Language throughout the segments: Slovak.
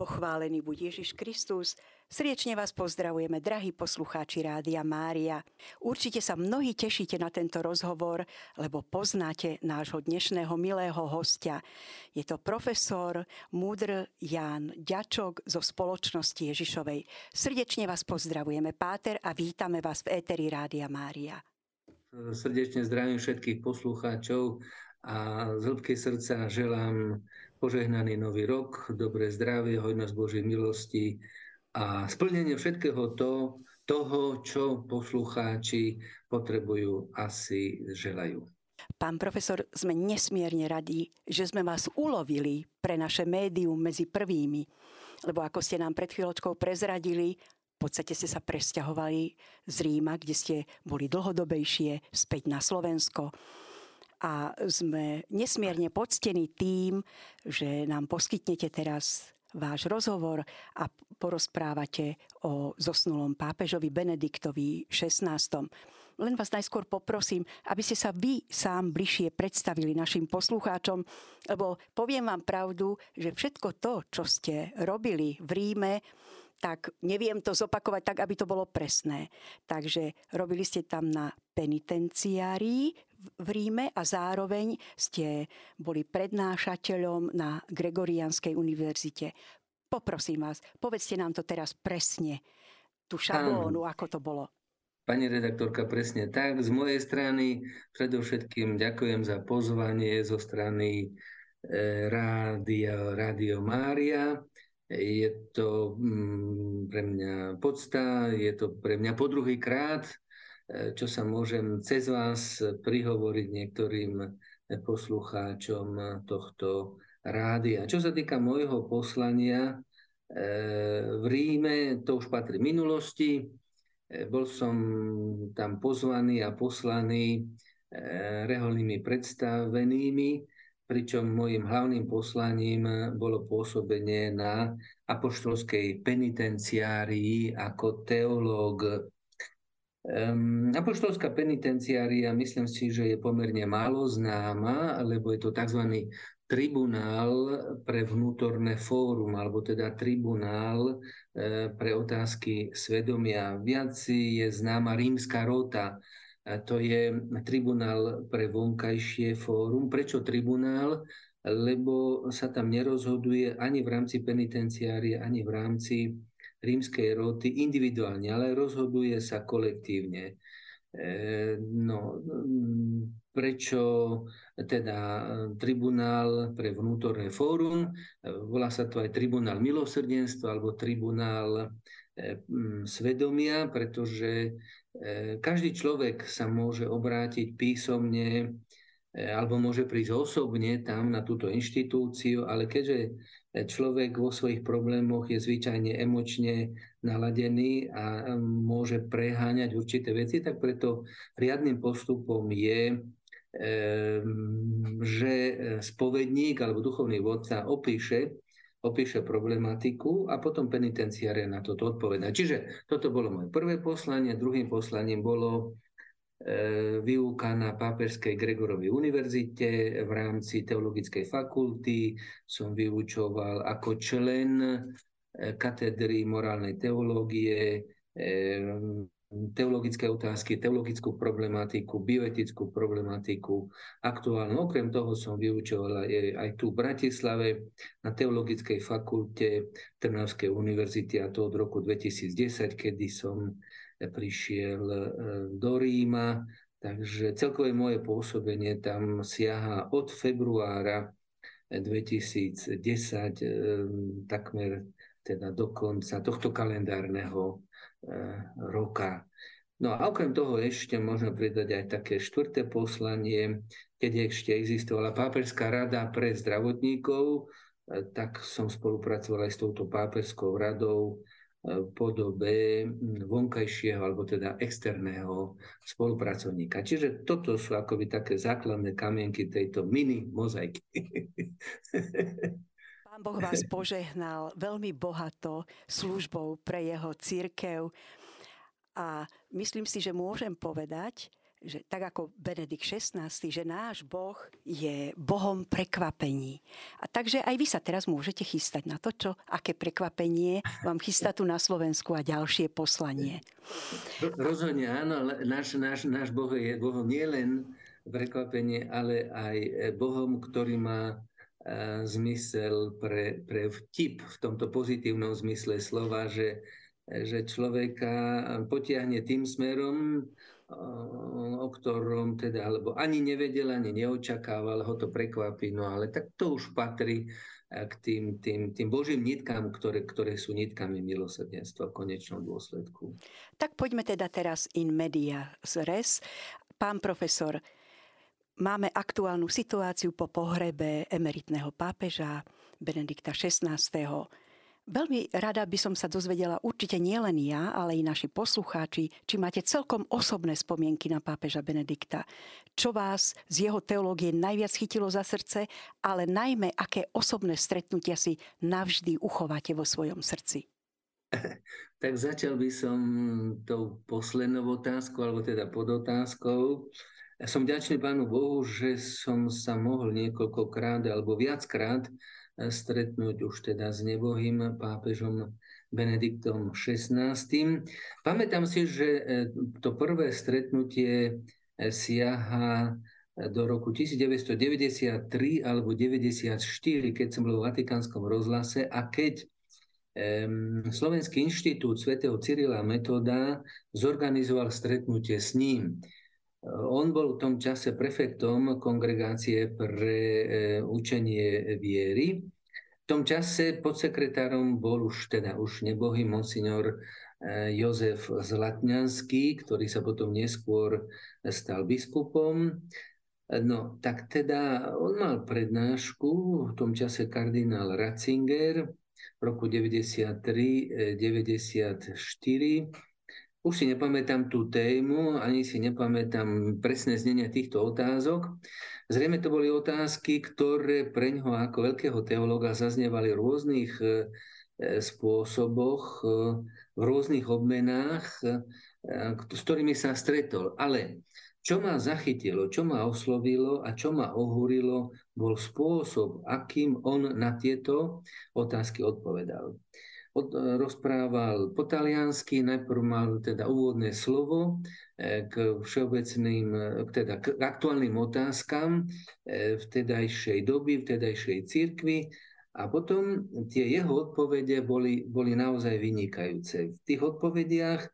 Pochválený buď Ježiš Kristus. Sriečne vás pozdravujeme, drahí poslucháči Rádia Mária. Určite sa mnohí tešíte na tento rozhovor, lebo poznáte nášho dnešného milého hostia. Je to profesor Múdr Jan Ďačok zo spoločnosti Ježišovej. Srdečne vás pozdravujeme, Páter, a vítame vás v éteri Rádia Mária. Srdečne zdravím všetkých poslucháčov a z hĺbky srdca želám požehnaný nový rok, dobré zdravie, hojnosť Božej milosti a splnenie všetkého to, toho, čo poslucháči potrebujú, asi želajú. Pán profesor, sme nesmierne radi, že sme vás ulovili pre naše médium medzi prvými, lebo ako ste nám pred chvíľočkou prezradili, v podstate ste sa presťahovali z Ríma, kde ste boli dlhodobejšie, späť na Slovensko a sme nesmierne poctení tým, že nám poskytnete teraz váš rozhovor a porozprávate o zosnulom pápežovi Benediktovi XVI. Len vás najskôr poprosím, aby ste sa vy sám bližšie predstavili našim poslucháčom, lebo poviem vám pravdu, že všetko to, čo ste robili v Ríme, tak neviem to zopakovať tak, aby to bolo presné. Takže robili ste tam na penitenciárii v Ríme a zároveň ste boli prednášateľom na Gregorianskej univerzite. Poprosím vás, povedzte nám to teraz presne, tú šablónu, ako to bolo. Pani redaktorka, presne tak. Z mojej strany predovšetkým ďakujem za pozvanie zo strany eh, Rádio, Rádio Mária. Je to mm, pre mňa podsta, je to pre mňa po druhý krát, e, čo sa môžem cez vás prihovoriť niektorým poslucháčom tohto rádia. Čo sa týka môjho poslania e, v Ríme, to už patrí minulosti. E, bol som tam pozvaný a poslaný reholnými predstavenými pričom môjim hlavným poslaním bolo pôsobenie na apoštolskej penitenciárii ako teológ. Um, apoštolská penitenciária, myslím si, že je pomerne málo známa, lebo je to tzv. tribunál pre vnútorné fórum, alebo teda tribunál e, pre otázky svedomia. Viac je známa rímska rota, to je tribunál pre vonkajšie fórum. Prečo tribunál? Lebo sa tam nerozhoduje ani v rámci penitenciárie, ani v rámci rímskej roty individuálne, ale rozhoduje sa kolektívne. E, no, prečo teda tribunál pre vnútorné fórum, volá sa to aj tribunál milosrdenstva alebo tribunál e, svedomia, pretože E, každý človek sa môže obrátiť písomne e, alebo môže prísť osobne tam na túto inštitúciu, ale keďže človek vo svojich problémoch je zvyčajne emočne naladený a môže preháňať určité veci, tak preto riadnym postupom je, e, že spovedník alebo duchovný vodca opíše opíše problematiku a potom penitenciária na toto odpovedá. Čiže toto bolo moje prvé poslanie. Druhým poslaním bolo e, výuka na Pápežskej Gregorovej univerzite v rámci teologickej fakulty. Som vyučoval ako člen e, katedry morálnej teológie, e, teologické otázky, teologickú problematiku, bioetickú problematiku aktuálnu. Okrem toho som vyučoval aj, tu v Bratislave na Teologickej fakulte Trnavskej univerzity a to od roku 2010, kedy som prišiel e, do Ríma. Takže celkové moje pôsobenie tam siaha od februára 2010 e, takmer teda do konca tohto kalendárneho Eh, roka. No a okrem toho ešte možno pridať aj také štvrté poslanie, keď ešte existovala Pápežská rada pre zdravotníkov, eh, tak som spolupracoval aj s touto Pápežskou radou eh, v podobe vonkajšieho alebo teda externého spolupracovníka. Čiže toto sú akoby také základné kamienky tejto mini mozaiky. Pán Boh vás požehnal veľmi bohato službou pre jeho církev a myslím si, že môžem povedať, že tak ako Benedikt XVI, že náš Boh je Bohom prekvapení. A takže aj vy sa teraz môžete chystať na to, čo, aké prekvapenie vám chystá tu na Slovensku a ďalšie poslanie. Rozhodne áno, náš, náš, náš Boh je Bohom nielen prekvapenie, ale aj Bohom, ktorý má zmysel pre, pre vtip v tomto pozitívnom zmysle slova, že, že človeka potiahne tým smerom, o ktorom teda, alebo ani nevedel, ani neočakával, ho to prekvapí, no ale tak to už patrí k tým, tým, tým božím nitkám, ktoré, ktoré sú nitkami milosrdenstva v konečnom dôsledku. Tak poďme teda teraz in media res. Pán profesor, máme aktuálnu situáciu po pohrebe emeritného pápeža Benedikta XVI. Veľmi rada by som sa dozvedela určite nielen ja, ale i naši poslucháči, či máte celkom osobné spomienky na pápeža Benedikta. Čo vás z jeho teológie najviac chytilo za srdce, ale najmä aké osobné stretnutia si navždy uchováte vo svojom srdci? Tak začal by som tou poslednou otázkou, alebo teda podotázkou. Ja som ďačný Pánu Bohu, že som sa mohol niekoľkokrát alebo viackrát stretnúť už teda s nebohým pápežom Benediktom XVI. Pamätám si, že e, to prvé stretnutie e, siaha do roku 1993 alebo 1994, keď som bol v Vatikánskom rozhlase a keď Slovenský inštitút svätého Cyrila Metoda zorganizoval stretnutie s ním. On bol v tom čase prefektom kongregácie pre e, učenie viery. V tom čase podsekretárom bol už teda už nebohý monsignor e, Jozef Zlatňanský, ktorý sa potom neskôr stal biskupom. No, tak teda on mal prednášku, v tom čase kardinál Ratzinger v roku 93-94 už si nepamätám tú tému, ani si nepamätám presné znenie týchto otázok. Zrejme to boli otázky, ktoré pre ňoho ako veľkého teológa zaznievali v rôznych e, spôsoboch, e, v rôznych obmenách, e, s ktorými sa stretol. Ale čo ma zachytilo, čo ma oslovilo a čo ma ohúrilo, bol spôsob, akým on na tieto otázky odpovedal e, rozprával po taliansky, najprv mal teda úvodné slovo e, k všeobecným, e, teda k aktuálnym otázkam vtedajšej doby, vtedajšej církvy a potom tie jeho odpovede boli, boli naozaj vynikajúce. V tých odpovediach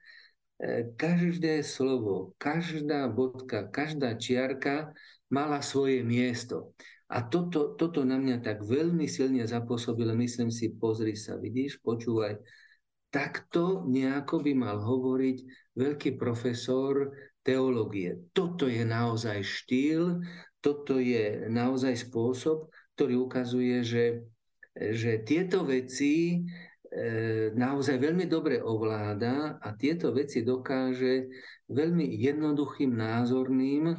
každé slovo, každá bodka, každá čiarka mala svoje miesto. A toto, toto na mňa tak veľmi silne zapôsobilo. Myslím si, pozri sa, vidíš, počúvaj. Takto nejako by mal hovoriť veľký profesor teológie. Toto je naozaj štýl, toto je naozaj spôsob, ktorý ukazuje, že, že tieto veci e, naozaj veľmi dobre ovláda a tieto veci dokáže veľmi jednoduchým, názorným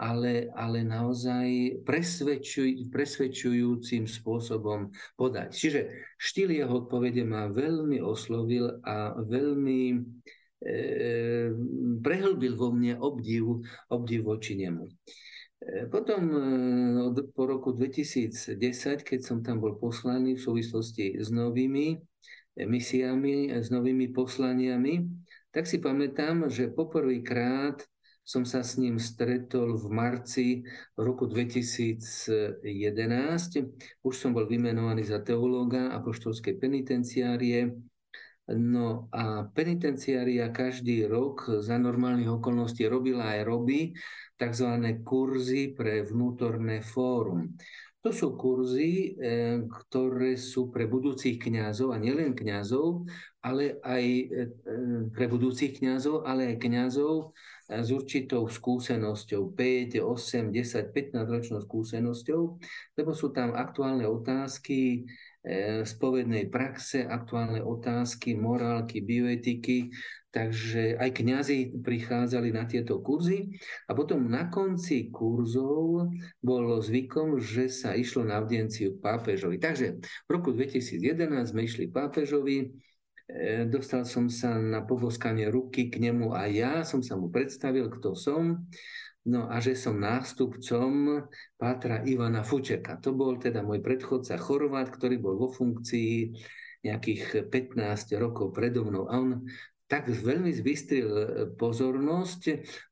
ale, ale naozaj presvedčuj, presvedčujúcim spôsobom podať. Čiže štýl jeho odpovede ma veľmi oslovil a veľmi e, prehlbil vo mne obdiv, obdiv voči nemu. E, potom e, po roku 2010, keď som tam bol poslaný v súvislosti s novými misiami, s novými poslaniami, tak si pamätám, že poprvýkrát som sa s ním stretol v marci roku 2011. Už som bol vymenovaný za teológa apoštolskej penitenciárie. No a penitenciária každý rok za normálnych okolností robila aj robí tzv. kurzy pre vnútorné fórum. To sú kurzy, eh, ktoré sú pre budúcich kňazov a nielen kňazov, ale aj eh, pre budúcich kňazov, ale aj kňazov s určitou skúsenosťou, 5, 8, 10, 15 ročnou skúsenosťou, lebo sú tam aktuálne otázky e, spovednej praxe, aktuálne otázky morálky, bioetiky, takže aj kňazi prichádzali na tieto kurzy a potom na konci kurzov bolo zvykom, že sa išlo na audienciu pápežovi. Takže v roku 2011 sme išli pápežovi, dostal som sa na poboskanie ruky k nemu a ja som sa mu predstavil, kto som. No a že som nástupcom Pátra Ivana Fučeka. To bol teda môj predchodca Chorvát, ktorý bol vo funkcii nejakých 15 rokov predo mnou. A on tak veľmi zbystril e, pozornosť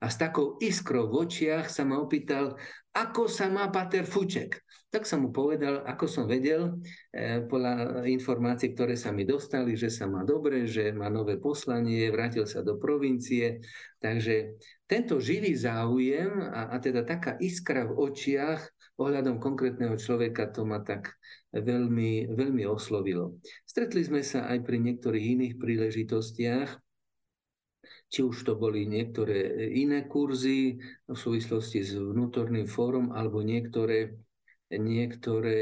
a s takou iskrou v očiach sa ma opýtal, ako sa má Pater Fuček. Tak som mu povedal, ako som vedel, e, podľa informácií, ktoré sa mi dostali, že sa má dobre, že má nové poslanie, vrátil sa do provincie. Takže tento živý záujem a, a teda taká iskra v očiach ohľadom konkrétneho človeka to ma tak veľmi, veľmi oslovilo. Stretli sme sa aj pri niektorých iných príležitostiach, či už to boli niektoré iné kurzy v súvislosti s vnútorným fórum alebo niektoré, niektoré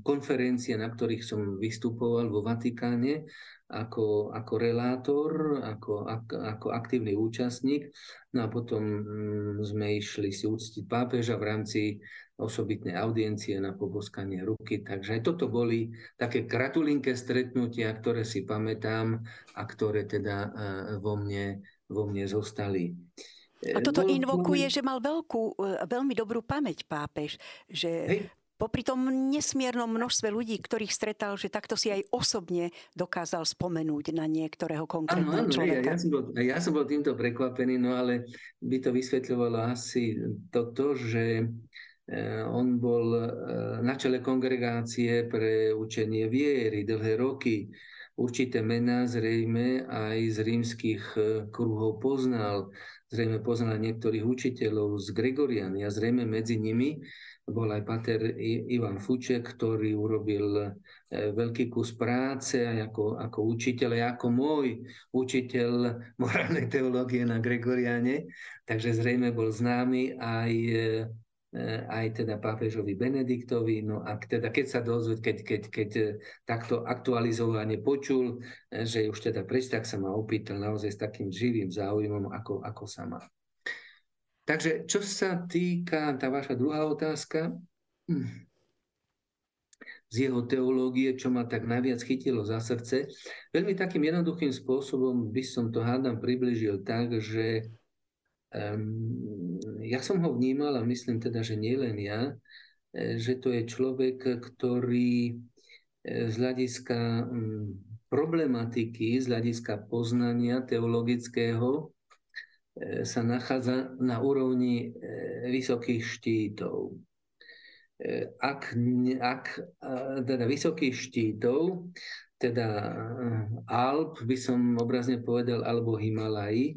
konferencie, na ktorých som vystupoval vo Vatikáne ako, ako relátor, ako, ako aktívny účastník. No a potom mm, sme išli si úctiť pápeža v rámci osobitné audiencie na poboskanie ruky. Takže aj toto boli také kratulinké stretnutia, ktoré si pamätám a ktoré teda e, vo mne, vo mne zostali. A toto Bol, invokuje, že mal veľkú, e, veľmi dobrú pamäť pápež, že hej. popri tom nesmiernom množstve ľudí, ktorých stretal, že takto si aj osobne dokázal spomenúť na niektorého konkrétneho áno, človeka. Ja, ja, som bol, ja som bol týmto prekvapený, no ale by to vysvetľovalo asi toto, že on bol eh, na čele kongregácie pre učenie viery dlhé roky. Určité mená zrejme aj z rímskych eh, kruhov poznal. Zrejme poznal niektorých učiteľov z Gregoriany a zrejme medzi nimi bol aj pater Ivan Fuček, ktorý urobil veľký kus práce aj ako, ako učiteľ, aj ako môj učiteľ morálnej teológie na Gregoriane. Takže zrejme bol známy aj E, aj teda pápežovi Benediktovi. No a teda keď sa dozved, keď, keď, keď e, takto aktualizovane počul, e, že už teda preč, tak sa ma opýtal naozaj s takým živým záujmom, ako, ako sa má. Takže čo sa týka, tá vaša druhá otázka, hm, z jeho teológie, čo ma tak najviac chytilo za srdce. Veľmi takým jednoduchým spôsobom by som to hádam približil tak, že um, ja som ho vnímal a myslím teda, že nie len ja, e, že to je človek, ktorý e, z hľadiska mm, problematiky, z hľadiska poznania teologického e, sa nachádza na úrovni vysokých štítov. Ak, ak teda vysokých štítov, teda Alp by som obrazne povedal, alebo Himalají,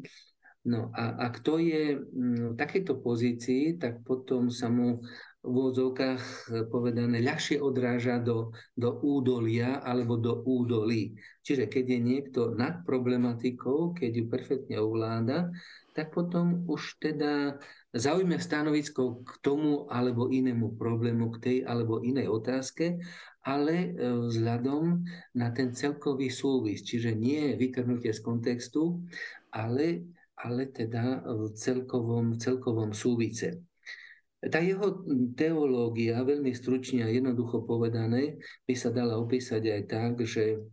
No a ak to je mm, v takejto pozícii, tak potom sa mu v úvodzovkách povedané ľahšie odráža do, do údolia alebo do údolí. Čiže keď je niekto nad problematikou, keď ju perfektne ovláda, tak potom už teda zaujme stanovisko k tomu alebo inému problému, k tej alebo inej otázke, ale e, vzhľadom na ten celkový súvis. Čiže nie vytrhnutie z kontextu, ale ale teda v celkovom, celkovom súvice. Tá jeho teológia, veľmi stručne a jednoducho povedané, by sa dala opísať aj tak, že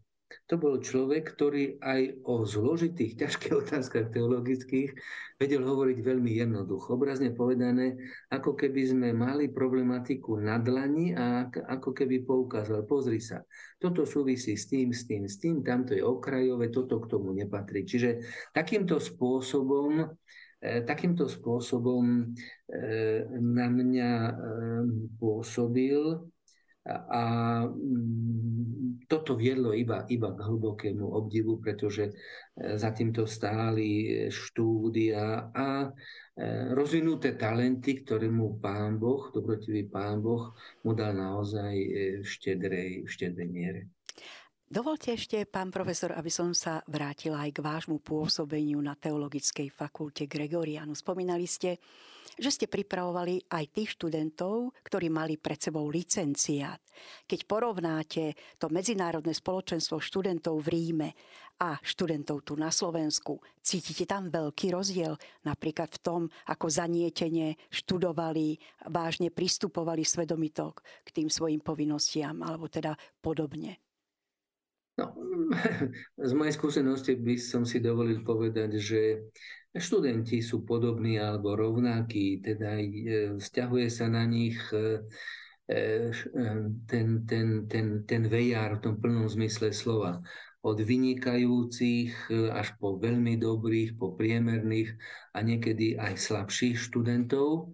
to bol človek, ktorý aj o zložitých, ťažkých otázkach teologických vedel hovoriť veľmi jednoducho. Obrazne povedané, ako keby sme mali problematiku na dlani a ako keby poukázal, pozri sa, toto súvisí s tým, s tým, s tým, tamto je okrajové, toto k tomu nepatrí. Čiže takýmto spôsobom e, takýmto spôsobom e, na mňa e, pôsobil a mm, toto viedlo iba, iba k hlbokému obdivu, pretože e, za týmto stáli štúdia a e, rozvinuté talenty, ktoré mu pán Boh, dobrotivý pán Boh, mu dal naozaj e, v štedrej, v štedrej miere. Dovolte ešte, pán profesor, aby som sa vrátila aj k vášmu pôsobeniu na Teologickej fakulte Gregorianu. Spomínali ste, že ste pripravovali aj tých študentov, ktorí mali pred sebou licenciát. Keď porovnáte to medzinárodné spoločenstvo študentov v Ríme a študentov tu na Slovensku, cítite tam veľký rozdiel napríklad v tom, ako zanietene študovali, vážne pristupovali svedomitok k tým svojim povinnostiam alebo teda podobne. No, z mojej skúsenosti by som si dovolil povedať, že študenti sú podobní alebo rovnakí, teda e, vzťahuje sa na nich e, e, ten, ten, ten, ten vejar v tom plnom zmysle slova. Od vynikajúcich až po veľmi dobrých, po priemerných a niekedy aj slabších študentov.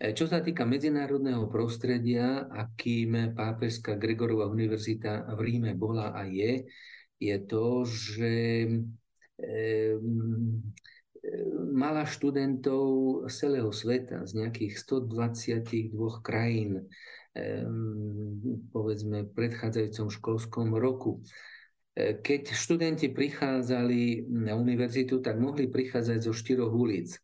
Čo sa týka medzinárodného prostredia, akým pápežská Gregorova univerzita v Ríme bola a je, je to, že mala študentov z celého sveta, z nejakých 122 krajín, povedzme, v predchádzajúcom školskom roku. Keď študenti prichádzali na univerzitu, tak mohli prichádzať zo štyroch ulic.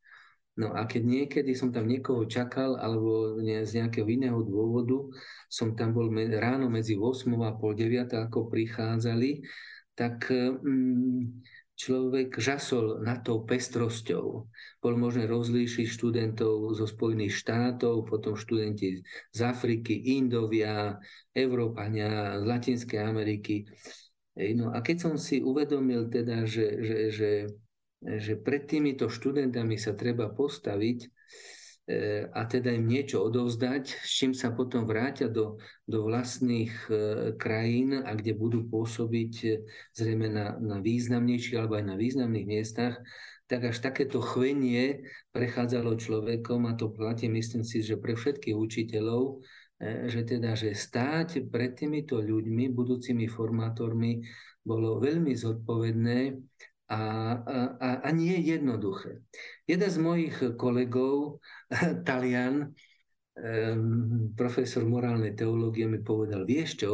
No a keď niekedy som tam niekoho čakal, alebo z nejakého iného dôvodu, som tam bol ráno medzi 8 a pol 9, ako prichádzali, tak mm, človek žasol nad tou pestrosťou. Bol možné rozlíšiť študentov zo Spojených štátov, potom študenti z Afriky, Indovia, Európania, z Latinskej Ameriky. No a keď som si uvedomil teda, že, že, že že pred týmito študentami sa treba postaviť a teda im niečo odovzdať, s čím sa potom vrátia do, do vlastných e, krajín a kde budú pôsobiť e, zrejme na, na významnejších alebo aj na významných miestach, tak až takéto chvenie prechádzalo človekom a to platí, myslím si, že pre všetkých učiteľov, že teda, že stáť pred týmito ľuďmi, budúcimi formátormi, bolo veľmi zodpovedné a, a, a nie je jednoduché. Jeden z mojich kolegov, Talian, profesor morálnej teológie, mi povedal, vieš čo,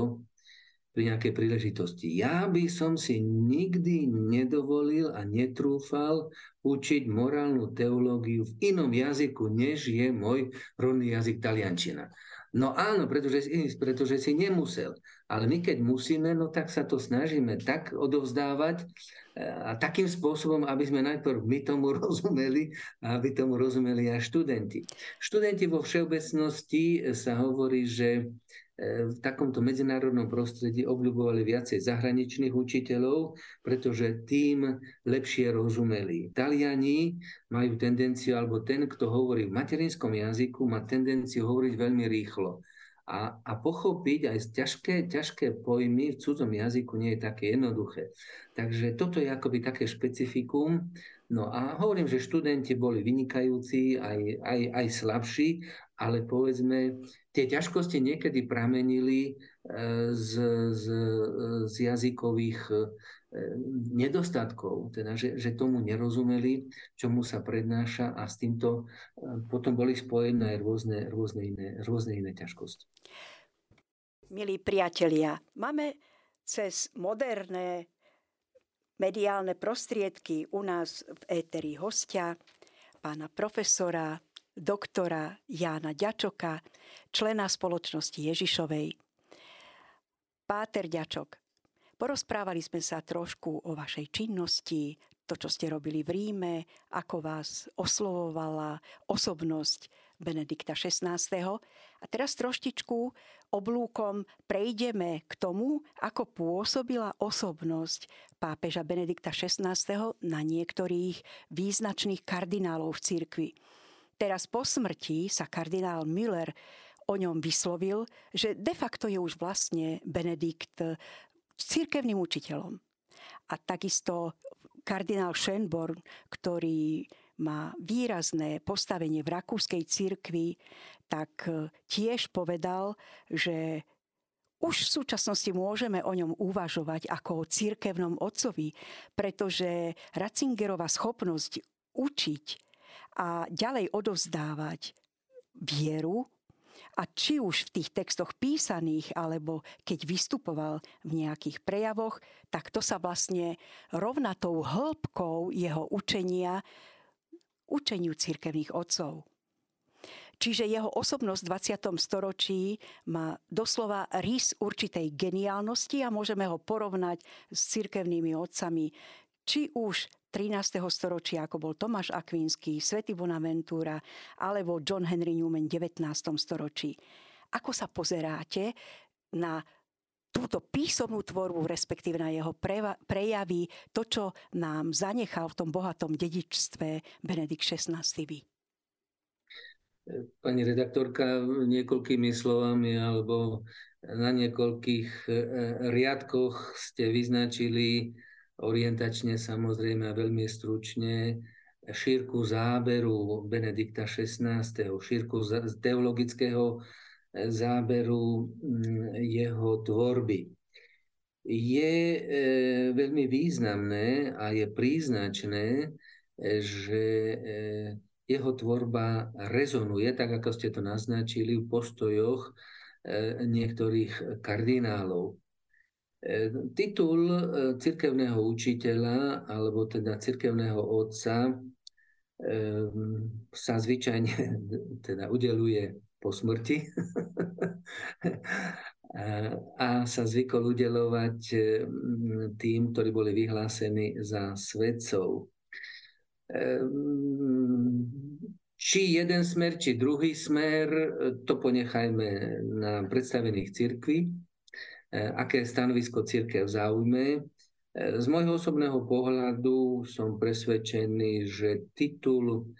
pri nejakej príležitosti. Ja by som si nikdy nedovolil a netrúfal učiť morálnu teológiu v inom jazyku, než je môj rodný jazyk taliančina. No áno, pretože, pretože si nemusel. Ale my keď musíme, no tak sa to snažíme tak odovzdávať, a takým spôsobom, aby sme najprv my tomu rozumeli a aby tomu rozumeli aj študenti. Študenti vo všeobecnosti sa hovorí, že v takomto medzinárodnom prostredí obľubovali viacej zahraničných učiteľov, pretože tým lepšie rozumeli. Taliani majú tendenciu, alebo ten, kto hovorí v materinskom jazyku, má tendenciu hovoriť veľmi rýchlo a, a pochopiť aj ťažké, ťažké pojmy v cudzom jazyku nie je také jednoduché. Takže toto je akoby také špecifikum. No a hovorím, že študenti boli vynikajúci, aj, aj, aj slabší, ale povedzme, tie ťažkosti niekedy pramenili e, z, z, z jazykových nedostatkov, teda že, že tomu nerozumeli, čomu sa prednáša a s týmto e, potom boli spojené aj rôzne, rôzne, iné, rôzne iné ťažkosti. Milí priatelia, máme cez moderné mediálne prostriedky u nás v éteri hostia, pána profesora, doktora Jána Ďačoka, člena spoločnosti Ježišovej. Páter Ďačok, Porozprávali sme sa trošku o vašej činnosti, to, čo ste robili v Ríme, ako vás oslovovala osobnosť Benedikta XVI. A teraz troštičku oblúkom prejdeme k tomu, ako pôsobila osobnosť pápeža Benedikta XVI. na niektorých význačných kardinálov v cirkvi. Teraz po smrti sa kardinál Müller o ňom vyslovil, že de facto je už vlastne Benedikt církevným učiteľom. A takisto kardinál Schönborn, ktorý má výrazné postavenie v rakúskej cirkvi, tak e, tiež povedal, že už v súčasnosti môžeme o ňom uvažovať ako o církevnom otcovi, pretože Ratzingerová schopnosť učiť a ďalej odovzdávať vieru a či už v tých textoch písaných, alebo keď vystupoval v nejakých prejavoch, tak to sa vlastne rovnatou hĺbkou jeho učenia učeniu cirkevných otcov. Čiže jeho osobnosť v 20. storočí má doslova rys určitej geniálnosti a môžeme ho porovnať s cirkevnými otcami, či už 13. storočia, ako bol Tomáš Akvínsky, Svetý Bonaventura alebo John Henry Newman v 19. storočí. Ako sa pozeráte na túto písomnú tvorbu, respektíve na jeho prejavy, to, čo nám zanechal v tom bohatom dedičstve Benedikt XVI. Pani redaktorka, niekoľkými slovami alebo na niekoľkých e, riadkoch ste vyznačili orientačne samozrejme a veľmi stručne šírku záberu Benedikta XVI, šírku teologického záberu mm, jeho tvorby. Je e, veľmi významné a je príznačné, že e, jeho tvorba rezonuje, tak ako ste to naznačili, v postojoch e, niektorých kardinálov. Titul cirkevného učiteľa, alebo teda cirkevného otca, sa zvyčajne teda udeluje po smrti a sa zvykol udelovať mm, tým, ktorí boli vyhlásení za svedcov. Ehm, či jeden smer, či druhý smer, to ponechajme na predstavených cirkví. E, aké stanovisko církev zaujme. E, z môjho osobného pohľadu som presvedčený, že titul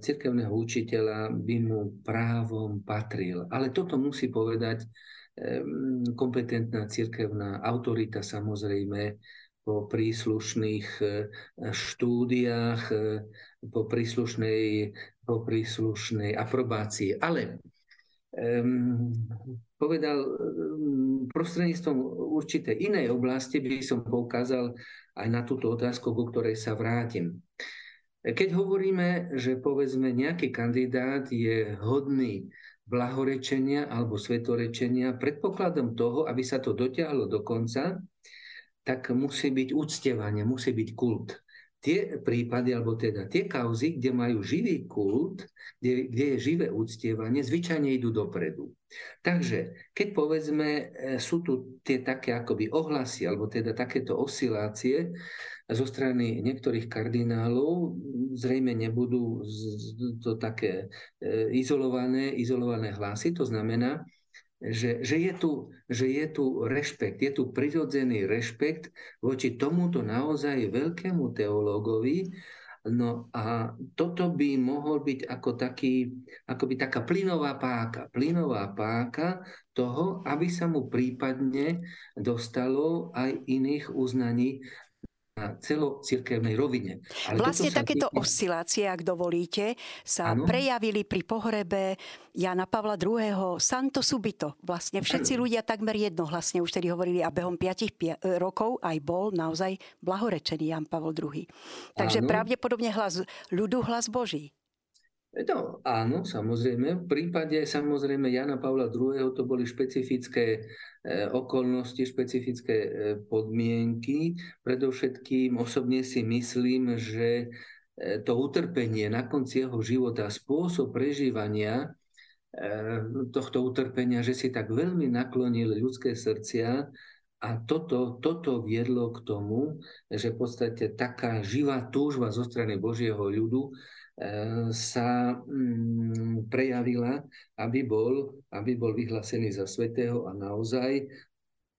cirkevného učiteľa by mu právom patril. Ale toto musí povedať kompetentná cirkevná autorita samozrejme po príslušných e, štúdiách, e, po príslušnej, po príslušnej aprobácii. Ale um, povedal, prostredníctvom určitej inej oblasti by som poukázal aj na túto otázku, ku ktorej sa vrátim. Keď hovoríme, že povedzme nejaký kandidát je hodný blahorečenia alebo svetorečenia, predpokladom toho, aby sa to dotiahlo do konca, tak musí byť uctievanie, musí byť kult. Tie prípady, alebo teda tie kauzy, kde majú živý kult, kde, kde je živé uctievanie, zvyčajne idú dopredu. Takže keď povedzme, e, sú tu tie také akoby ohlasy, alebo teda takéto osilácie, zo strany niektorých kardinálov zrejme nebudú to také e, izolované, izolované hlasy. To znamená, že, že, je tu, že je tu rešpekt, je tu prirodzený rešpekt voči tomuto naozaj veľkému teológovi. No a toto by mohol byť ako taký, akoby taká plynová páka, plynová páka toho, aby sa mu prípadne dostalo aj iných uznaní na celocirkevnej rovine. Ale vlastne takéto týka... oscilácie, ak dovolíte, sa ano? prejavili pri pohrebe Jana Pavla II. Santo subito. Vlastne všetci ano. ľudia takmer jednohlasne už tedy hovorili a behom 5 rokov aj bol naozaj blahorečený Jan Pavel II. Takže ano. pravdepodobne hlas ľudu, hlas Boží. No áno, samozrejme. V prípade samozrejme Jana Pavla II. to boli špecifické E, okolnosti, špecifické e, podmienky. Predovšetkým osobne si myslím, že e, to utrpenie na konci jeho života, spôsob prežívania tohto utrpenia, že si tak veľmi naklonil ľudské srdcia a toto, toto viedlo k tomu, že v podstate taká živá túžba zo strany Božieho ľudu sa mm, prejavila, aby bol, aby bol vyhlásený za svetého a naozaj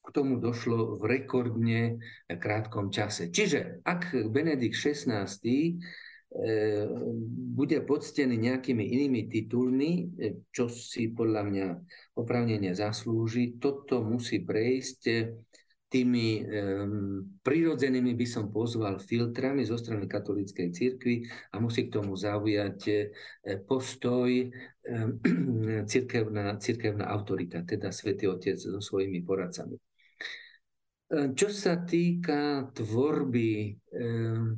k tomu došlo v rekordne krátkom čase. Čiže ak Benedikt XVI e, bude poctený nejakými inými titulmi, e, čo si podľa mňa opravnene zaslúži, toto musí prejsť tými um, prirodzenými by som pozval filtrami zo strany katolíckej cirkvi a musí k tomu zaujať e, postoj um, cirkevná, cirkevná autorita, teda svätý Otec so svojimi poradcami. Čo sa týka tvorby um,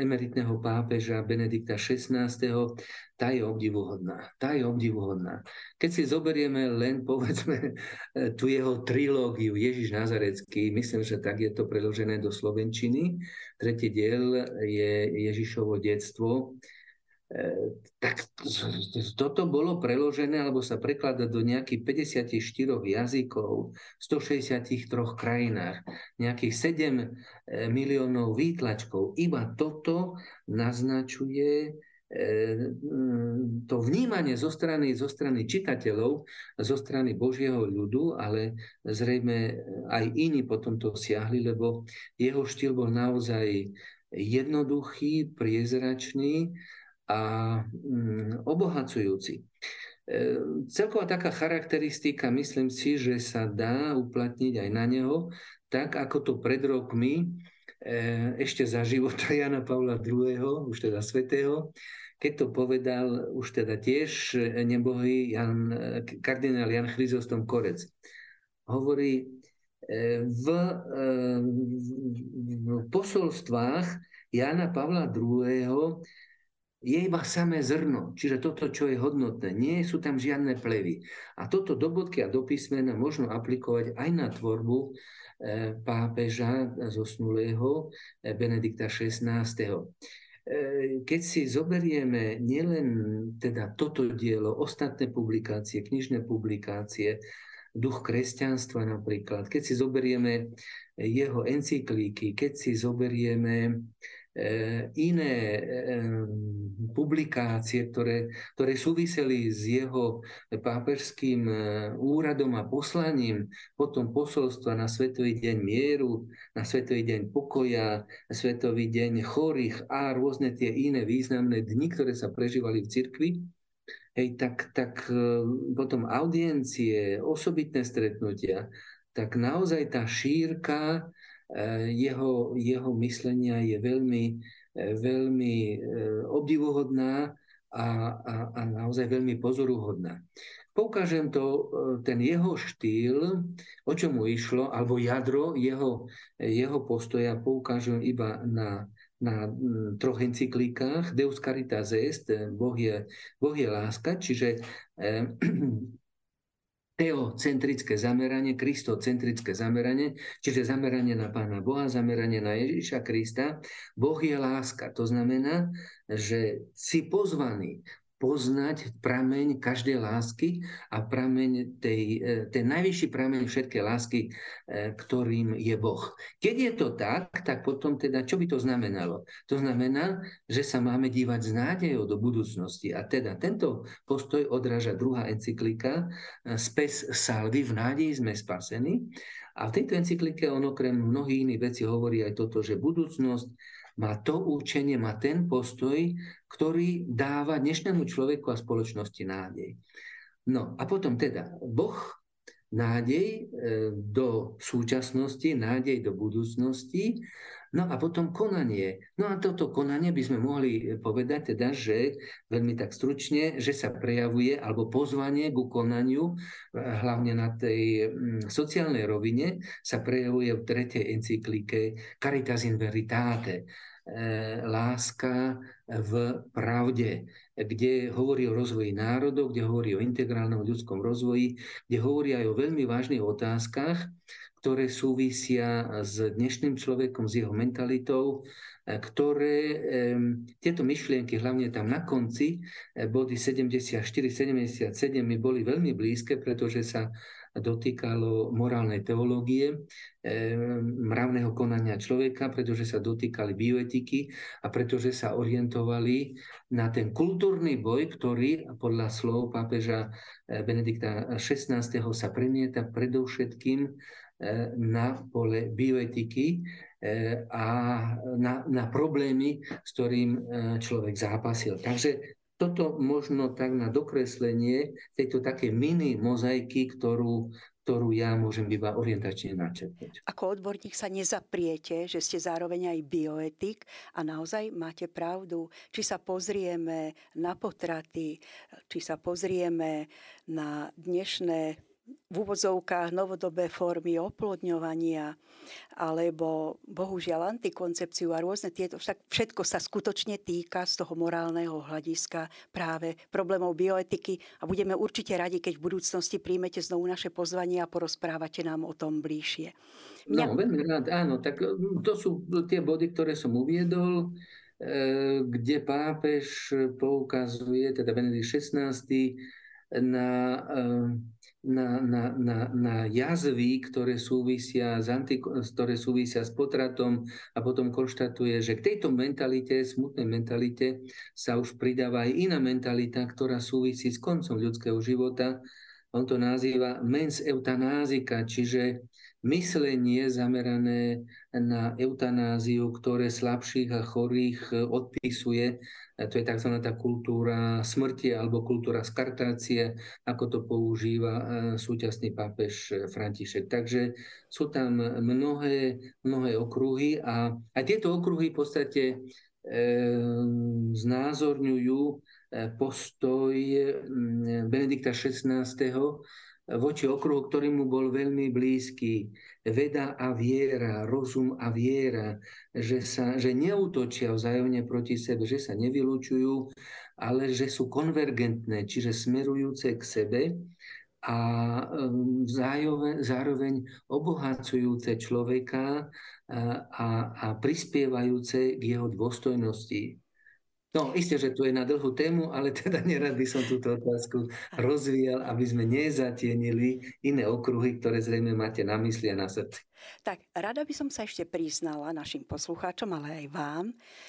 emeritného pápeža Benedikta XVI, tá je obdivuhodná. Tá je obdivuhodná. Keď si zoberieme len, povedzme, tu jeho trilógiu Ježiš Nazarecký, myslím, že tak je to preložené do Slovenčiny. Tretí diel je Ježišovo detstvo E, tak toto bolo preložené alebo sa prekladá do nejakých 54 jazykov v 163 krajinách, nejakých 7 e, miliónov výtlačkov. Iba toto naznačuje, e, to vnímanie zo strany, zo strany čitateľov, zo strany Božieho ľudu, ale zrejme aj iní potom to siahli, lebo jeho štýl bol naozaj jednoduchý, priezračný a mm, obohacujúci. E, celková taká charakteristika, myslím si, že sa dá uplatniť aj na neho, tak ako to pred rokmi e, ešte za života Jana Pavla II., už teda svetého, keď to povedal už teda tiež nebohý Jan, kardinál Jan Chryzostom Korec. Hovorí, e, v, v posolstvách Jana Pavla II je iba samé zrno, čiže toto, čo je hodnotné. Nie sú tam žiadne plevy. A toto do bodky a do písmena možno aplikovať aj na tvorbu eh, pápeža zosnulého eh, Benedikta XVI. Eh, keď si zoberieme nielen teda toto dielo, ostatné publikácie, knižné publikácie, duch kresťanstva napríklad, keď si zoberieme jeho encyklíky, keď si zoberieme E, iné e, publikácie, ktoré, ktoré súviseli s jeho pápežským e, úradom a poslaním, potom posolstva na Svetový deň mieru, na Svetový deň pokoja, Svetový deň chorých a rôzne tie iné významné dni, ktoré sa prežívali v cirkvi, hej, tak, tak potom audiencie, osobitné stretnutia, tak naozaj tá šírka Eh, jeho, jeho myslenia je veľmi, eh, veľmi eh, obdivuhodná a, a, a naozaj veľmi pozoruhodná. Poukážem to, ten jeho štýl, o čom mu išlo, alebo jadro jeho, jeho postoja poukážem iba na, na troch encyklíkách. Deus Caritas Est, Boh je, boh je láska, čiže teocentrické zameranie, kristocentrické zameranie, čiže zameranie na Pána Boha, zameranie na Ježíša Krista. Boh je láska. To znamená, že si pozvaný poznať prameň každej lásky a prameň tej, e, ten najvyšší prameň všetkej lásky, e, ktorým je Boh. Keď je to tak, tak potom teda, čo by to znamenalo? To znamená, že sa máme dívať s nádejou do budúcnosti. A teda tento postoj odráža druhá encyklika e, Spes salvy, v nádeji sme spasení. A v tejto encyklike on okrem mnohých iných vecí hovorí aj toto, že budúcnosť má to učenie, má ten postoj, ktorý dáva dnešnému človeku a spoločnosti nádej. No a potom teda Boh nádej e, do súčasnosti, nádej do budúcnosti, no a potom konanie. No a toto konanie by sme mohli povedať teda, že veľmi tak stručne, že sa prejavuje, alebo pozvanie ku konaniu, e, hlavne na tej mm, sociálnej rovine, sa prejavuje v tretej encyklike Caritas in Veritate, láska v pravde, kde hovorí o rozvoji národov, kde hovorí o integrálnom ľudskom rozvoji, kde hovorí aj o veľmi vážnych otázkach, ktoré súvisia s dnešným človekom, s jeho mentalitou, ktoré tieto myšlienky, hlavne tam na konci, eh, body 74-77 mi boli veľmi blízke, pretože sa dotýkalo morálnej teológie, mravného konania človeka, pretože sa dotýkali bioetiky a pretože sa orientovali na ten kultúrny boj, ktorý podľa slov pápeža eh, Benedikta XVI. sa premieta predovšetkým eh, na pole bioetiky eh, a na, na problémy, s ktorým človek zápasil. Takže toto možno tak na dokreslenie tejto také mini mozaiky, ktorú, ktorú ja môžem iba orientačne načetnúť. Ako odborník sa nezapriete, že ste zároveň aj bioetik a naozaj máte pravdu. Či sa pozrieme na potraty, či sa pozrieme na dnešné v úvodzovkách novodobé formy oplodňovania, alebo bohužiaľ antikoncepciu a rôzne tieto, však všetko sa skutočne týka z toho morálneho hľadiska práve problémov bioetiky a budeme určite radi, keď v budúcnosti príjmete znovu naše pozvanie a porozprávate nám o tom bližšie. Mňa... No, veľmi rád, áno. Tak to sú tie body, ktoré som uviedol e, kde pápež poukazuje, teda Benedikt XVI, na na, na, na, na jazvy, ktoré súvisia, s antiko, ktoré súvisia s potratom a potom konštatuje, že k tejto mentalite, smutnej mentalite, sa už pridáva aj iná mentalita, ktorá súvisí s koncom ľudského života. On to nazýva mens eutanázika, čiže myslenie zamerané na eutanáziu, ktoré slabších a chorých odpisuje. To je tzv. tá kultúra smrti alebo kultúra skartácie, ako to používa e, súčasný pápež František. Takže sú tam mnohé, mnohé okruhy a aj tieto okruhy v podstate e, znázorňujú e, postoj Benedikta XVI voči okruhu, ktorý mu bol veľmi blízky. Veda a viera, rozum a viera, že, sa, že neutočia vzájomne proti sebe, že sa nevylučujú, ale že sú konvergentné, čiže smerujúce k sebe a um, zároveň, zároveň obohacujúce človeka a, a, a prispievajúce k jeho dôstojnosti. No, isté, že tu je na dlhú tému, ale teda nerad by som túto otázku rozvíjal, aby sme nezatienili iné okruhy, ktoré zrejme máte na mysli a na srdci. Tak, rada by som sa ešte priznala našim poslucháčom, ale aj vám,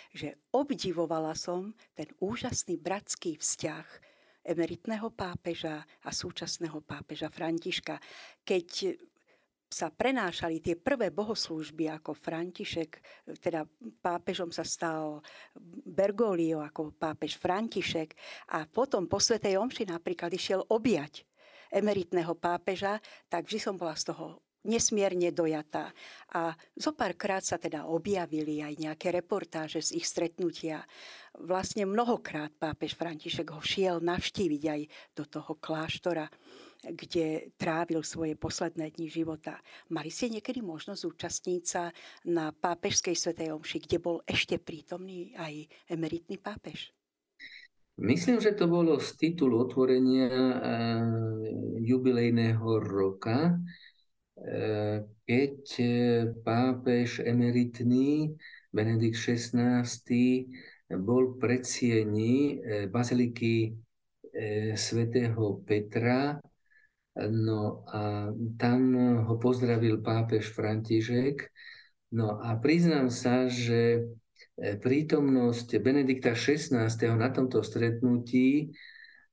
že obdivovala som ten úžasný bratský vzťah emeritného pápeža a súčasného pápeža Františka. Keď sa prenášali tie prvé bohoslúžby ako František, teda pápežom sa stal Bergoglio ako pápež František a potom po Svetej Omši napríklad išiel objať emeritného pápeža, tak vždy som bola z toho nesmierne dojatá. A zo párkrát sa teda objavili aj nejaké reportáže z ich stretnutia. Vlastne mnohokrát pápež František ho šiel navštíviť aj do toho kláštora kde trávil svoje posledné dni života. Mali ste niekedy možnosť zúčastniť sa na pápežskej svetej omši, kde bol ešte prítomný aj emeritný pápež? Myslím, že to bolo z titulu otvorenia e, jubilejného roka, e, keď e, pápež emeritný Benedikt XVI bol predsiení baziliky svätého Petra No a tam ho pozdravil pápež František. No a priznám sa, že e, prítomnosť Benedikta XVI. na tomto stretnutí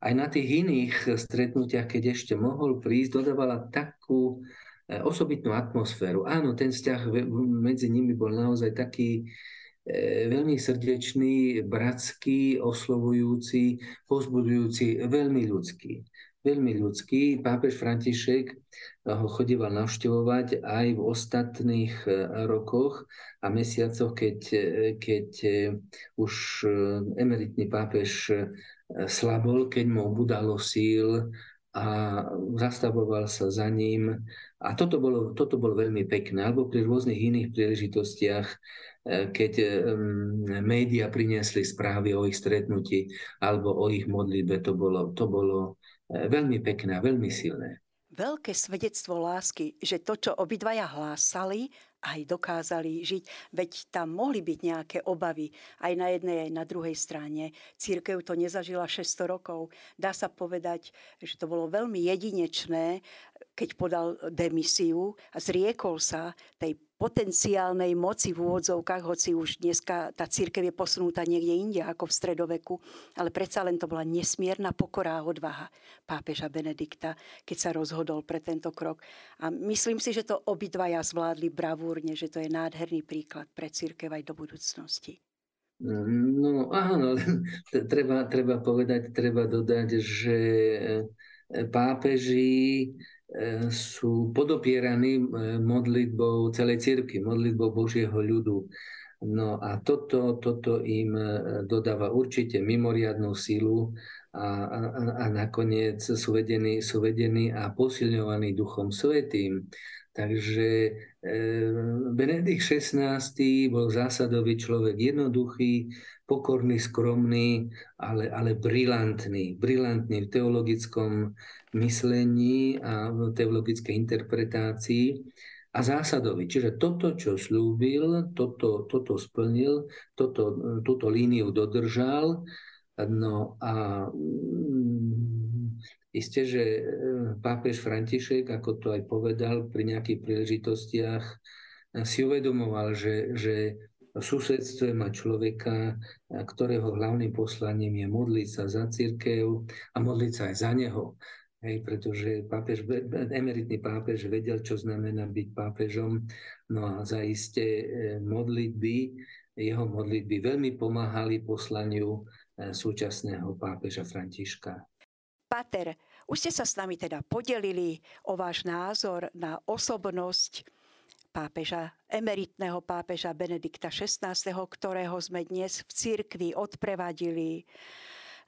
aj na tých iných stretnutiach, keď ešte mohol prísť, dodávala takú e, osobitnú atmosféru. Áno, ten vzťah medzi nimi bol naozaj taký e, veľmi srdečný, bratský, oslovujúci, pozbudujúci, veľmi ľudský veľmi ľudský. Pápež František ho chodíval navštevovať aj v ostatných e, rokoch a mesiacoch, keď, e, keď už emeritný pápež slabol, keď mu budalo síl a zastavoval sa za ním. A toto bolo, toto bolo veľmi pekné. Alebo pri rôznych iných príležitostiach, keď média priniesli správy o ich stretnutí alebo o ich modlitbe, to bolo, to bolo veľmi pekné a veľmi silné. Veľké svedectvo lásky, že to, čo obidvaja hlásali, aj dokázali žiť, veď tam mohli byť nejaké obavy aj na jednej, aj na druhej strane. Církev to nezažila 600 rokov. Dá sa povedať, že to bolo veľmi jedinečné, keď podal demisiu a zriekol sa tej potenciálnej moci v úvodzovkách, hoci už dneska tá církev je posunutá niekde inde ako v stredoveku, ale predsa len to bola nesmierna pokora a odvaha pápeža Benedikta, keď sa rozhodol pre tento krok. A myslím si, že to obidvaja zvládli bravúrne, že to je nádherný príklad pre církev aj do budúcnosti. No áno, treba, treba povedať, treba dodať, že pápeži E, sú podopieraní e, modlitbou celej cirkvi, modlitbou Božieho ľudu. No a toto, toto im e, dodáva určite mimoriadnú sílu a, a, a nakoniec sú vedení, sú vedení a posilňovaní Duchom Svetým. Takže e, Benedikt XVI bol zásadový človek, jednoduchý, pokorný, skromný, ale, ale brilantný. Brilantný v teologickom myslení a v teologickej interpretácii a zásadový. Čiže toto, čo slúbil, toto, toto splnil, toto, túto líniu dodržal. No a mm, Isté, že e, pápež František, ako to aj povedal pri nejakých príležitostiach, si uvedomoval, že, že v susedstve má človeka, ktorého hlavným poslaním je modliť sa za církev a modliť sa aj za neho. Hej, pretože pápež, emeritný pápež vedel, čo znamená byť pápežom. No a zaiste e, modlitby, jeho modlitby veľmi pomáhali poslaniu e, súčasného pápeža Františka. Pater, už ste sa s nami teda podelili o váš názor na osobnosť pápeža, emeritného pápeža Benedikta XVI, ktorého sme dnes v cirkvi odprevadili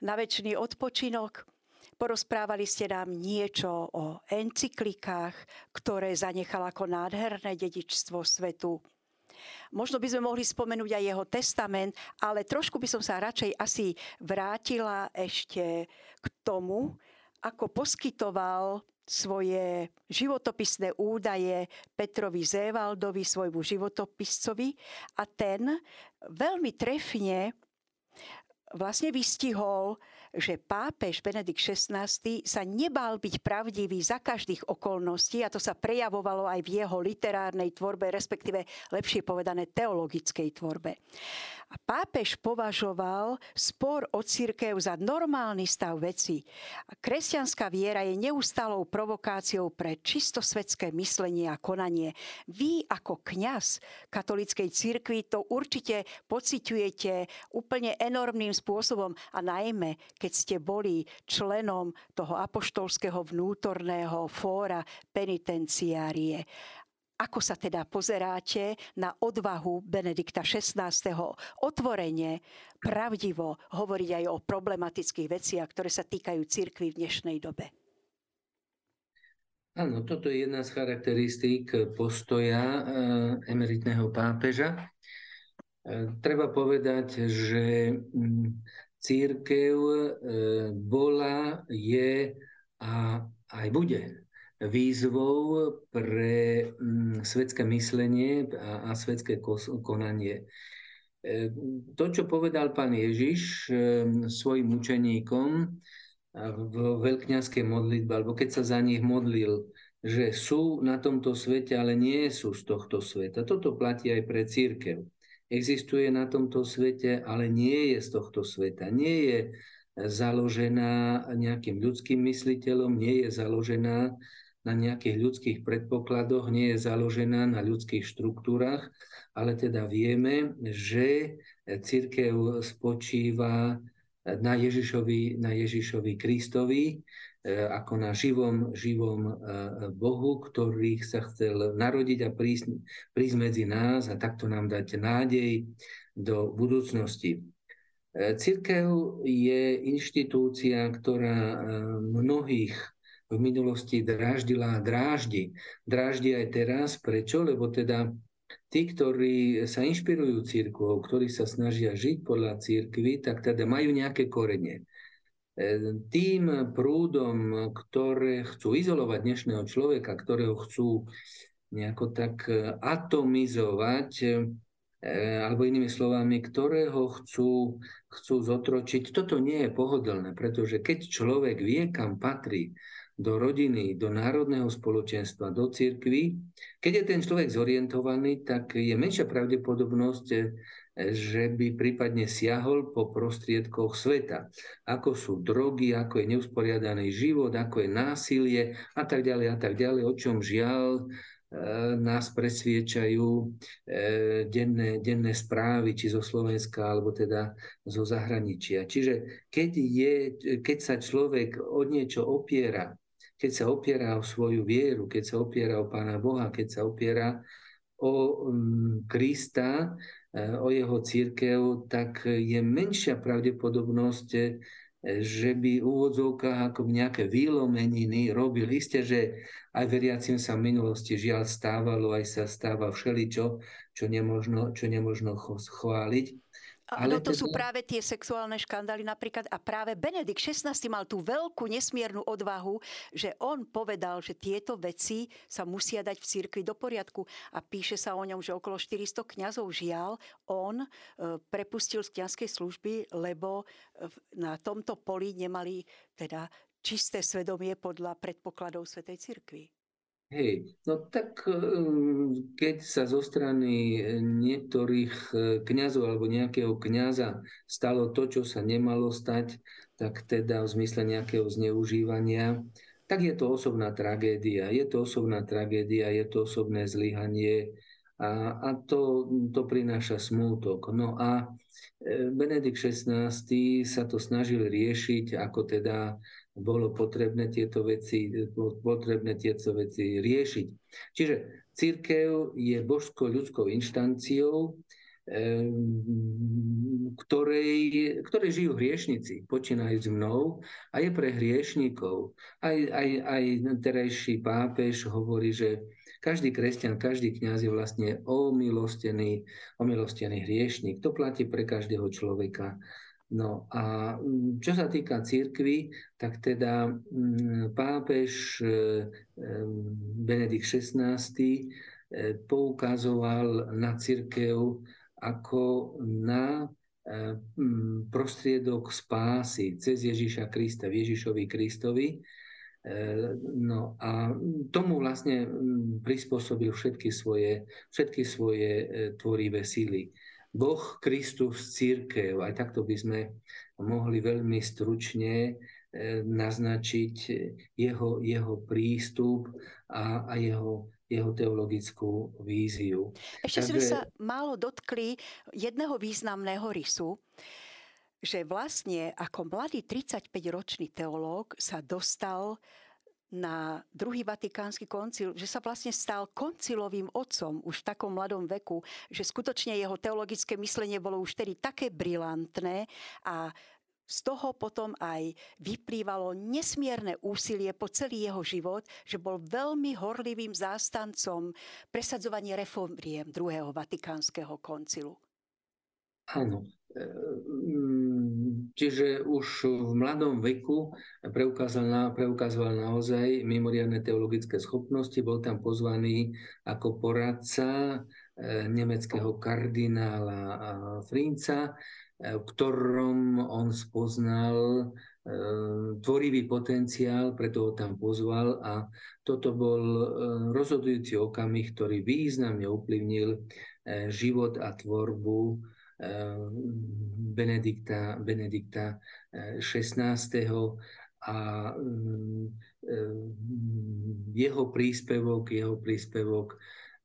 na väčší odpočinok. Porozprávali ste nám niečo o encyklikách, ktoré zanechal ako nádherné dedičstvo svetu. Možno by sme mohli spomenúť aj jeho testament, ale trošku by som sa radšej asi vrátila ešte k tomu, ako poskytoval svoje životopisné údaje Petrovi Zévaldovi, svojmu životopiscovi. A ten veľmi trefne vlastne vystihol že pápež Benedikt XVI sa nebal byť pravdivý za každých okolností a to sa prejavovalo aj v jeho literárnej tvorbe, respektíve lepšie povedané teologickej tvorbe. A pápež považoval spor o církev za normálny stav veci. A kresťanská viera je neustálou provokáciou pre čistosvetské myslenie a konanie. Vy ako kňaz katolíckej církvy to určite pociťujete úplne enormným spôsobom a najmä, keď ste boli členom toho apoštolského vnútorného fóra penitenciárie. Ako sa teda pozeráte na odvahu Benedikta XVI. otvorene, pravdivo hovoriť aj o problematických veciach, ktoré sa týkajú cirkvy v dnešnej dobe? Áno, toto je jedna z charakteristík postoja eh, emeritného pápeža. Eh, treba povedať, že mm, církev e, bola, je a aj bude výzvou pre mm, svetské myslenie a, a svetské konanie. E, to, čo povedal pán Ježiš e, svojim učeníkom v veľkňanskej modlitbe, alebo keď sa za nich modlil, že sú na tomto svete, ale nie sú z tohto sveta. Toto platí aj pre církev existuje na tomto svete, ale nie je z tohto sveta. Nie je založená nejakým ľudským mysliteľom, nie je založená na nejakých ľudských predpokladoch, nie je založená na ľudských štruktúrach, ale teda vieme, že církev spočíva na Ježišovi, na Ježišovi Kristovi, E, ako na živom, živom e, Bohu, ktorý sa chcel narodiť a prísť, prísť medzi nás a takto nám dať nádej do budúcnosti. E, Církev je inštitúcia, ktorá mnohých v minulosti dráždila a dráždi. Dráždi aj teraz. Prečo? Lebo teda tí, ktorí sa inšpirujú církvou, ktorí sa snažia žiť podľa církvy, tak teda majú nejaké korene. Tým prúdom, ktoré chcú izolovať dnešného človeka, ktorého chcú nejako tak e, atomizovať, e, alebo inými slovami, ktorého chcú, chcú zotročiť. Toto nie je pohodlné, pretože keď človek vie, kam patrí, do rodiny, do národného spoločenstva, do cirkvy, keď je ten človek zorientovaný, tak je menšia pravdepodobnosť, že by prípadne siahol po prostriedkoch sveta, ako sú drogy, ako je neusporiadaný život, ako je násilie a tak ďalej a tak ďalej, o čom žiaľ e, nás presviečajú e, denné, denné správy, či zo Slovenska, alebo teda zo zahraničia. Čiže keď, je, keď sa človek od niečo opiera, keď sa opiera o svoju vieru, keď sa opiera o Pána Boha, keď sa opiera o Krista, Eh, o jeho církev, tak je menšia pravdepodobnosť, že by v úvodzovkách ako nejaké výlomeniny robil. Isté, že aj veriacim sa v minulosti žiaľ stávalo, aj sa stáva všeličo, čo nemožno, čo nemožno chváliť. Ale to teda... sú práve tie sexuálne škandály napríklad. A práve Benedikt XVI mal tú veľkú nesmiernu odvahu, že on povedal, že tieto veci sa musia dať v cirkvi do poriadku. A píše sa o ňom, že okolo 400 kňazov žiaľ on e, prepustil z kňazskej služby, lebo e, na tomto poli nemali teda čisté svedomie podľa predpokladov Svetej Cirkvi. Hej, no tak keď sa zo strany niektorých kňazov alebo nejakého kňaza stalo to, čo sa nemalo stať, tak teda v zmysle nejakého zneužívania, tak je to osobná tragédia. Je to osobná tragédia, je to osobné zlyhanie a, a to, to prináša smútok. No a e, Benedikt XVI sa to snažil riešiť, ako teda bolo potrebné tieto veci, potrebné tieto veci riešiť. Čiže církev je božsko-ľudskou inštanciou, ktorej, ktorej žijú hriešnici, počínajúc mnou a je pre hriešnikov. Aj, aj, aj terajší pápež hovorí, že každý kresťan, každý kňaz je vlastne omilostený, omilostený hriešnik. To platí pre každého človeka. No a mm, čo sa týka církvy, tak teda mm, pápež e, Benedikt XVI e, poukazoval na církev ako na e, prostriedok spásy cez Ježíša Krista, Ježišovi Kristovi. No a tomu vlastne prispôsobil všetky svoje, všetky svoje tvorivé síly. Boh, Kristus, církev. Aj takto by sme mohli veľmi stručne e, naznačiť jeho, jeho prístup a, a jeho, jeho teologickú víziu. Ešte Takže... sme sa málo dotkli jedného významného rysu, že vlastne ako mladý 35-ročný teológ sa dostal na druhý vatikánsky koncil, že sa vlastne stal koncilovým otcom už v takom mladom veku, že skutočne jeho teologické myslenie bolo už tedy také brilantné a z toho potom aj vyplývalo nesmierne úsilie po celý jeho život, že bol veľmi horlivým zástancom presadzovania reformiem druhého vatikánskeho koncilu. Áno. E, mm, čiže už v mladom veku preukázal, na, preukázoval naozaj mimoriadne teologické schopnosti. Bol tam pozvaný ako poradca e, nemeckého kardinála Frinca, e, v ktorom on spoznal tvorivý potenciál, preto ho tam pozval a toto bol rozhodujúci okamih, ktorý významne ovplyvnil život a tvorbu Benedikta, Benedikta XVI. a mm, jeho príspevok, jeho príspevok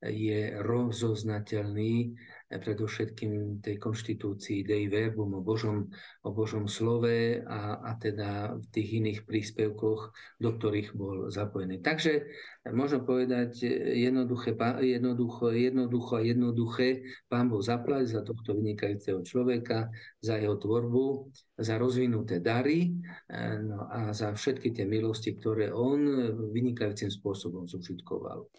je rozoznateľný predovšetkým tej konštitúcii Dei Verbum o Božom, o Božom slove a, a teda v tých iných príspevkoch, do ktorých bol zapojený. Takže možno povedať jednoduché, jednoducho, jednoducho a jednoduché Pán Boh zaplať za tohto vynikajúceho človeka, za jeho tvorbu, za rozvinuté dary no a za všetky tie milosti, ktoré on vynikajúcim spôsobom zužitkoval.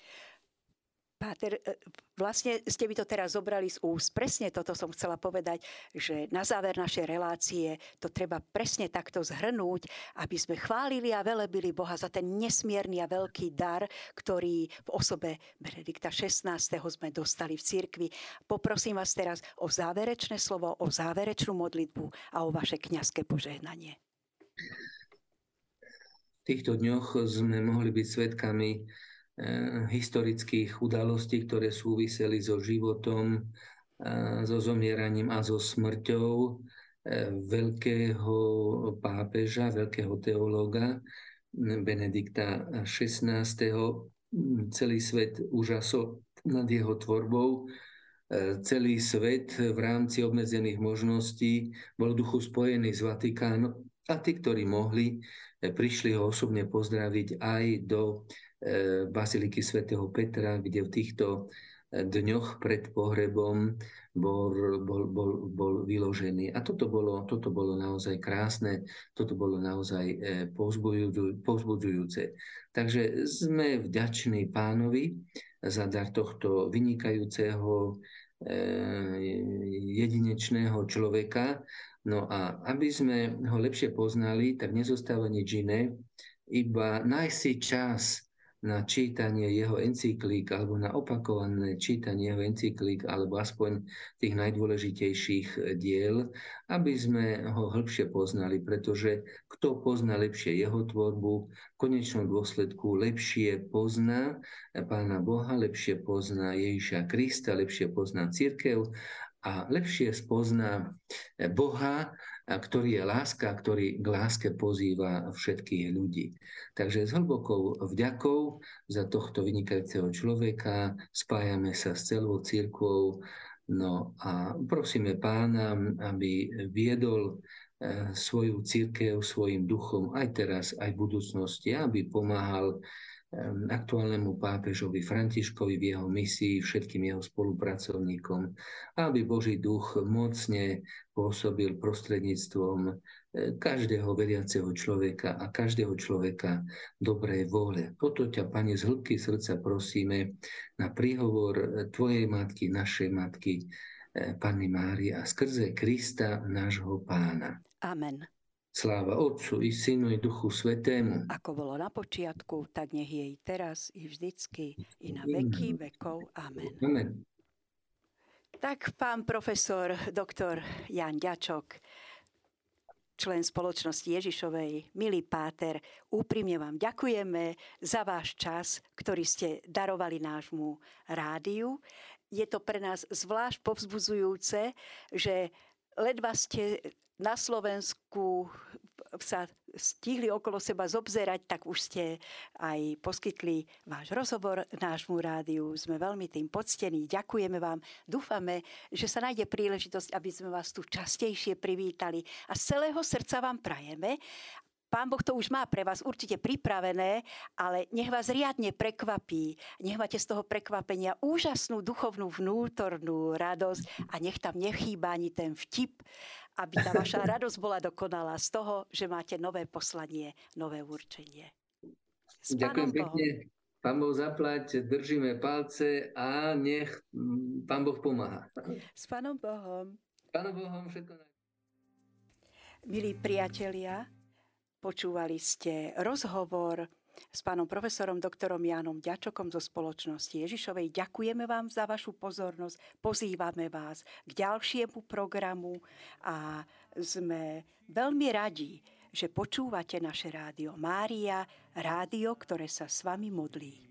Páter, e, vlastne ste by to teraz zobrali z úst. Presne toto som chcela povedať, že na záver našej relácie to treba presne takto zhrnúť, aby sme chválili a velebili Boha za ten nesmierny a veľký dar, ktorý v osobe Benedikta XVI. sme dostali v cirkvi. Poprosím vás teraz o záverečné slovo, o záverečnú modlitbu a o vaše kňazské požehnanie. V týchto dňoch sme mohli byť svetkami historických udalostí, ktoré súviseli so životom, eh, so zomieraním a so smrťou eh, veľkého pápeža, veľkého teológa Benedikta XVI. Celý svet úžasol nad jeho tvorbou. Celý svet v rámci obmedzených možností bol duchu spojený s Vatikánom a tí, ktorí mohli, prišli ho osobne pozdraviť aj do Baziliky svätého Petra, kde v týchto e, dňoch pred pohrebom bol, bol, bol, bol vyložený. A toto bolo, toto bolo naozaj krásne, toto bolo naozaj e, povzbudzujúce. Takže sme vďační pánovi za dar tohto vynikajúceho jedinečného človeka. No a aby sme ho lepšie poznali, tak nezostáva nič iné, iba nájsť si čas na čítanie jeho encyklík alebo na opakované čítanie jeho encyklík alebo aspoň tých najdôležitejších diel, aby sme ho hĺbšie poznali, pretože kto pozná lepšie jeho tvorbu, v konečnom dôsledku lepšie pozná Pána Boha, lepšie pozná Ježiša Krista, lepšie pozná církev a lepšie spozná Boha ktorý je láska, ktorý k láske pozýva všetkých ľudí. Takže s hlbokou vďakou za tohto vynikajúceho človeka spájame sa s celou církvou no a prosíme pána, aby viedol eh, svoju církev svojim duchom aj teraz, aj v budúcnosti, aby pomáhal aktuálnemu pápežovi Františkovi v jeho misii, všetkým jeho spolupracovníkom, aby Boží duch mocne pôsobil prostredníctvom e, každého veriaceho človeka a každého človeka dobrej vôle. Toto ťa, Pane, z hĺbky srdca prosíme na príhovor Tvojej matky, našej matky, e, Panny Mária, skrze Krista, nášho pána. Amen. Sláva Otcu i Synu i Duchu Svetému. Ako bolo na počiatku, tak nech je i teraz, i vždycky, i na veky vekov. Amen. Amen. Tak pán profesor, doktor Jan Ďačok, člen spoločnosti Ježišovej, milý páter, úprimne vám ďakujeme za váš čas, ktorý ste darovali nášmu rádiu. Je to pre nás zvlášť povzbudzujúce, že ledva ste na Slovensku sa stihli okolo seba zobzerať, tak už ste aj poskytli váš rozhovor nášmu rádiu. Sme veľmi tým poctení. Ďakujeme vám. Dúfame, že sa nájde príležitosť, aby sme vás tu častejšie privítali. A z celého srdca vám prajeme, Pán Boh to už má pre vás určite pripravené, ale nech vás riadne prekvapí. Nech máte z toho prekvapenia úžasnú duchovnú vnútornú radosť a nech tam nechýba ani ten vtip, aby tá vaša radosť bola dokonalá z toho, že máte nové poslanie, nové určenie. S Ďakujem pekne. Pán Boh zaplať, držíme palce a nech mm, Pán Boh pomáha. S Pánom Bohom. S Pánom Bohom všetko Milí priatelia, počúvali ste rozhovor s pánom profesorom doktorom Jánom Ďačokom zo spoločnosti Ježišovej. Ďakujeme vám za vašu pozornosť, pozývame vás k ďalšiemu programu a sme veľmi radi, že počúvate naše rádio Mária, rádio, ktoré sa s vami modlí.